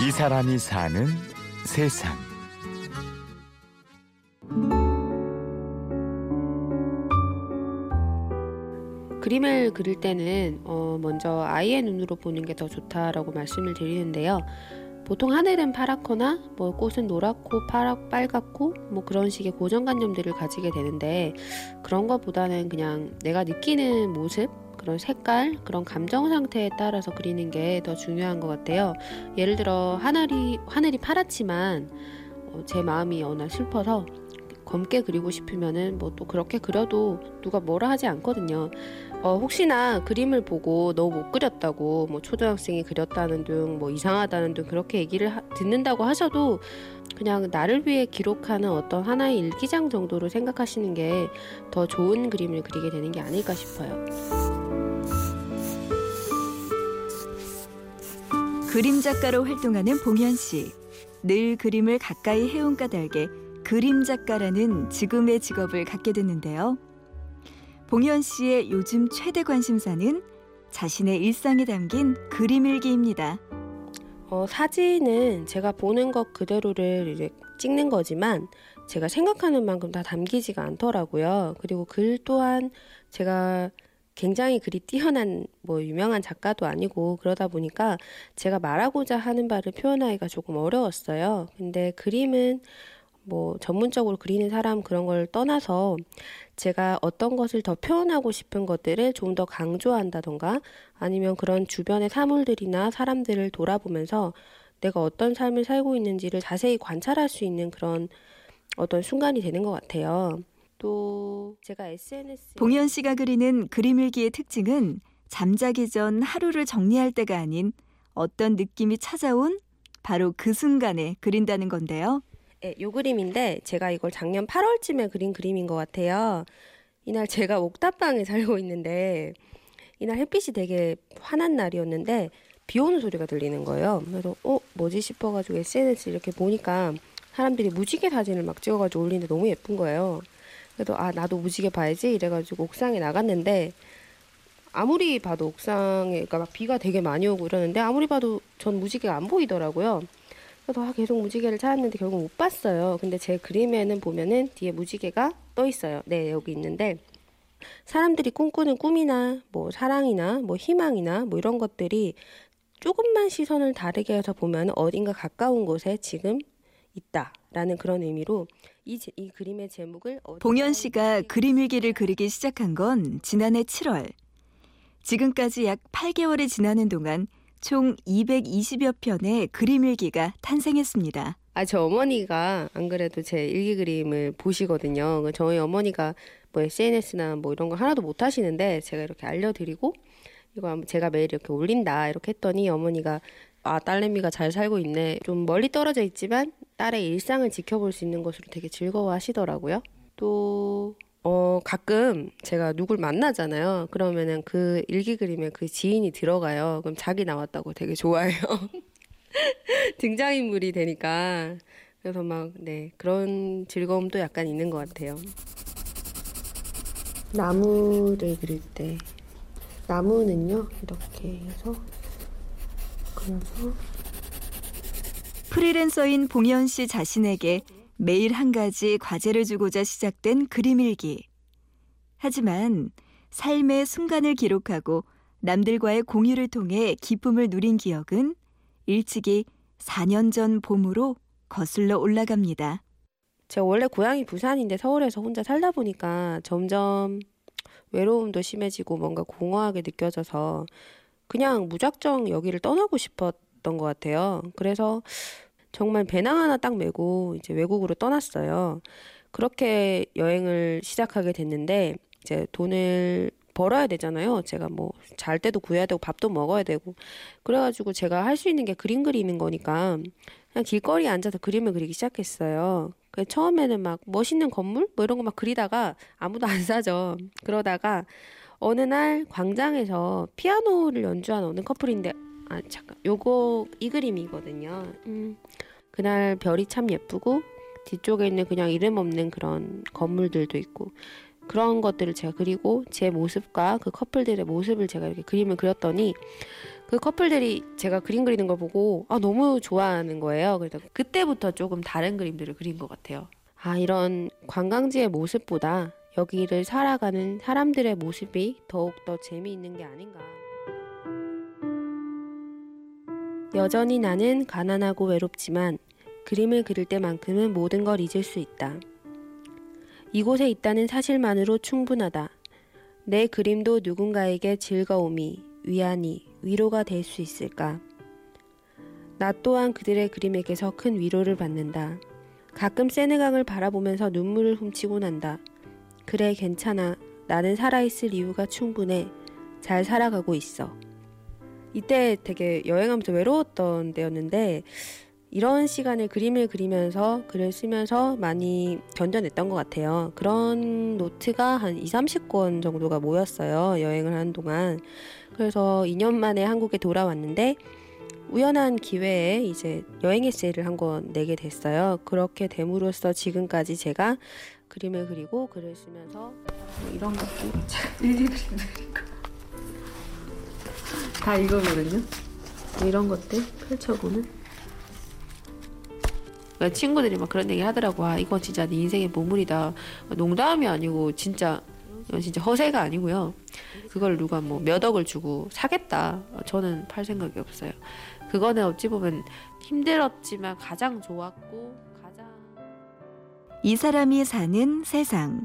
이 사람이 사는 세상. 그림을 그릴 때는 어, 먼저 아이의 눈으로 보는 게 더 좋다라고 말씀을 드리는데요. 보통 하늘은 파랗거나 뭐 꽃은 노랗고 파랗 빨갛고 뭐 그런 식의 고정관념들을 가지게 되는데 그런 것보다는 그냥 내가 느끼는 모습 그런 색깔 그런 감정 상태에 따라서 그리는 게 더 중요한 것 같아요. 예를 들어 하늘이 하늘이 파랗지만 어, 제 마음이 어느 날 슬퍼서 검게 그리고 싶으면은 뭐 또 그렇게 그려도 누가 뭐라 하지 않거든요. 어, 혹시나 그림을 보고 너무 못 그렸다고 뭐 초등학생이 그렸다는 등뭐 이상하다는 등 그렇게 얘기를 하, 듣는다고 하셔도 그냥 나를 위해 기록하는 어떤 하나의 일기장 정도로 생각하시는 게 더 좋은 그림을 그리게 되는 게 아닐까 싶어요. 그림 작가로 활동하는 봉현 씨. 늘 그림을 가까이 해온 까닭에 그림 작가라는 지금의 직업을 갖게 됐는데요. 봉현 씨의 요즘 최대 관심사는 자신의 일상에 담긴 그림 일기입니다. 어, 사진은 제가 보는 것 그대로를 이제 찍는 거지만 제가 생각하는 만큼 다 담기지가 않더라고요. 그리고 글 또한 제가 굉장히 글이 뛰어난 뭐 유명한 작가도 아니고 그러다 보니까 제가 말하고자 하는 바를 표현하기가 조금 어려웠어요. 근데 그림은 뭐 전문적으로 그리는 사람 그런 걸 떠나서 제가 어떤 것을 더 표현하고 싶은 것들을 좀 더 강조한다던가 아니면 그런 주변의 사물들이나 사람들을 돌아보면서 내가 어떤 삶을 살고 있는지를 자세히 관찰할 수 있는 그런 어떤 순간이 되는 것 같아요. 또 제가 SNS 봉현 씨가 그리는 그림일기의 특징은 잠자기 전 하루를 정리할 때가 아닌 어떤 느낌이 찾아온 바로 그 순간에 그린다는 건데요. 네, 요 그림인데 제가 이걸 작년 8월쯤에 그린 그림인 것 같아요. 이날 제가 옥탑방에 살고 있는데 이날 햇빛이 되게 환한 날이었는데 비 오는 소리가 들리는 거예요. 그래서 어 뭐지 싶어가지고 SNS 이렇게 보니까 사람들이 무지개 사진을 막 찍어가지고 올리는데 너무 예쁜 거예요. 그래서 아 나도 무지개 봐야지 이래가지고 옥상에 나갔는데 아무리 봐도 옥상에 그러니까 막 비가 되게 많이 오고 이러는데 아무리 봐도 전 무지개가 안 보이더라고요. 그래서 아, 계속 무지개를 찾았는데 결국 못 봤어요. 근데 제 그림에는 보면은 뒤에 무지개가 떠 있어요. 네, 여기 있는데 사람들이 꿈꾸는 꿈이나 뭐 사랑이나 뭐 희망이나 뭐 이런 것들이 조금만 시선을 다르게 해서 보면 어딘가 가까운 곳에 지금 있다 라는 그런 의미로 이, 이 그림의 제목을 봉현 씨가 그림 일기를 그리기 시작한 건 지난해 7월. 지금까지 약 8개월이 지나는 동안 총 220여 편의 그림 일기가 탄생했습니다. 아, 저 어머니가 안 그래도 제 일기 그림을 보시거든요. 그 저희 어머니가 뭐 SNS나 뭐 이런 거 하나도 못 하시는데 제가 이렇게 알려드리고 이거 제가 매일 이렇게 올린다 이렇게 했더니 어머니가 아 딸내미가 잘 살고 있네 좀 멀리 떨어져 있지만 딸의 일상을 지켜볼 수 있는 것으로 되게 즐거워 하시더라고요. 또 어, 가끔 제가 누굴 만나잖아요. 그러면은 그 일기 그림에 그 지인이 들어가요. 그럼 자기 나왔다고 되게 좋아해요. 등장인물이 되니까. 그래서 막, 네, 그런 즐거움도 약간 있는 것 같아요. 나무를 그릴 때, 나무는요, 이렇게 해서, 그려서. 프리랜서인 봉현 씨 자신에게 매일 한 가지 과제를 주고자 시작된 그림일기. 하지만 삶의 순간을 기록하고 남들과의 공유를 통해 기쁨을 누린 기억은 일찍이 4년 전 봄으로 거슬러 올라갑니다. 제가 원래 고향이 부산인데 서울에서 혼자 살다 보니까 점점 외로움도 심해지고 뭔가 공허하게 느껴져서 그냥 무작정 여기를 떠나고 싶었 던 것 같아요. 그래서 정말 배낭 하나 딱 메고 이제 외국으로 떠났어요. 그렇게 여행을 시작하게 됐는데 이제 돈을 벌어야 되잖아요. 제가 뭐 잘 때도 구해야 되고 밥도 먹어야 되고 그래가지고 제가 할 수 있는 게 그림 그리는 거니까 그냥 길거리에 앉아서 그림을 그리기 시작했어요. 그 처음에는 막 멋있는 건물 뭐 이런 거 막 그리다가 아무도 안 사죠. 그러다가 어느 날 광장에서 피아노를 연주하는 어느 커플인데 아 잠깐 요거 이 그림이거든요. 음, 그날 별이 참 예쁘고 뒤쪽에 있는 그냥 이름 없는 그런 건물들도 있고 그런 것들을 제가 그리고 제 모습과 그 커플들의 모습을 제가 이렇게 그림을 그렸더니 그 커플들이 제가 그림 그리는 걸 보고 아, 너무 좋아하는 거예요. 그래서 그때부터 조금 다른 그림들을 그린 것 같아요. 아, 이런 관광지의 모습보다 여기를 살아가는 사람들의 모습이 더욱더 재미있는 게 아닌가. 여전히 나는 가난하고 외롭지만 그림을 그릴 때만큼은 모든 걸 잊을 수 있다. 이곳에 있다는 사실만으로 충분하다. 내 그림도 누군가에게 즐거움이, 위안이, 위로가 될 수 있을까? 나 또한 그들의 그림에게서 큰 위로를 받는다. 가끔 세네강을 바라보면서 눈물을 훔치고 난다. 그래, 괜찮아. 나는 살아있을 이유가 충분해. 잘 살아가고 있어. 이때 되게 여행하면서 외로웠던 때였는데, 이런 시간을 그림을 그리면서 글을 쓰면서 많이 견뎌냈던 것 같아요. 그런 노트가 한 2, 30권 정도가 모였어요. 여행을 하는 동안. 그래서 2년 만에 한국에 돌아왔는데 우연한 기회에 이제 여행 에세이를 한 권 내게 됐어요. 그렇게 됨으로써 지금까지 제가 그림을 그리고 글을 쓰면서 뭐 이런 것들 일일이 그리고 다 이거거든요. 뭐 이런 것들 펼쳐보는 친구들이 막 그런 얘기 하더라고. 아, 이건 진짜 네 인생의 보물이다. 농담이 아니고 진짜 이건 진짜 허세가 아니고요. 그걸 누가 뭐 몇 억을 주고 사겠다. 저는 팔 생각이 없어요. 그거는 어찌 보면 힘들었지만 가장 좋았고 가장 이 사람이 사는 세상.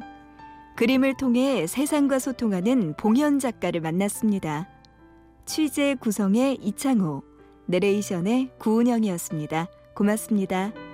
그림을 통해 세상과 소통하는 봉현 작가를 만났습니다. 취재 구성의 이창호, 내레이션의 구은영이었습니다. 고맙습니다.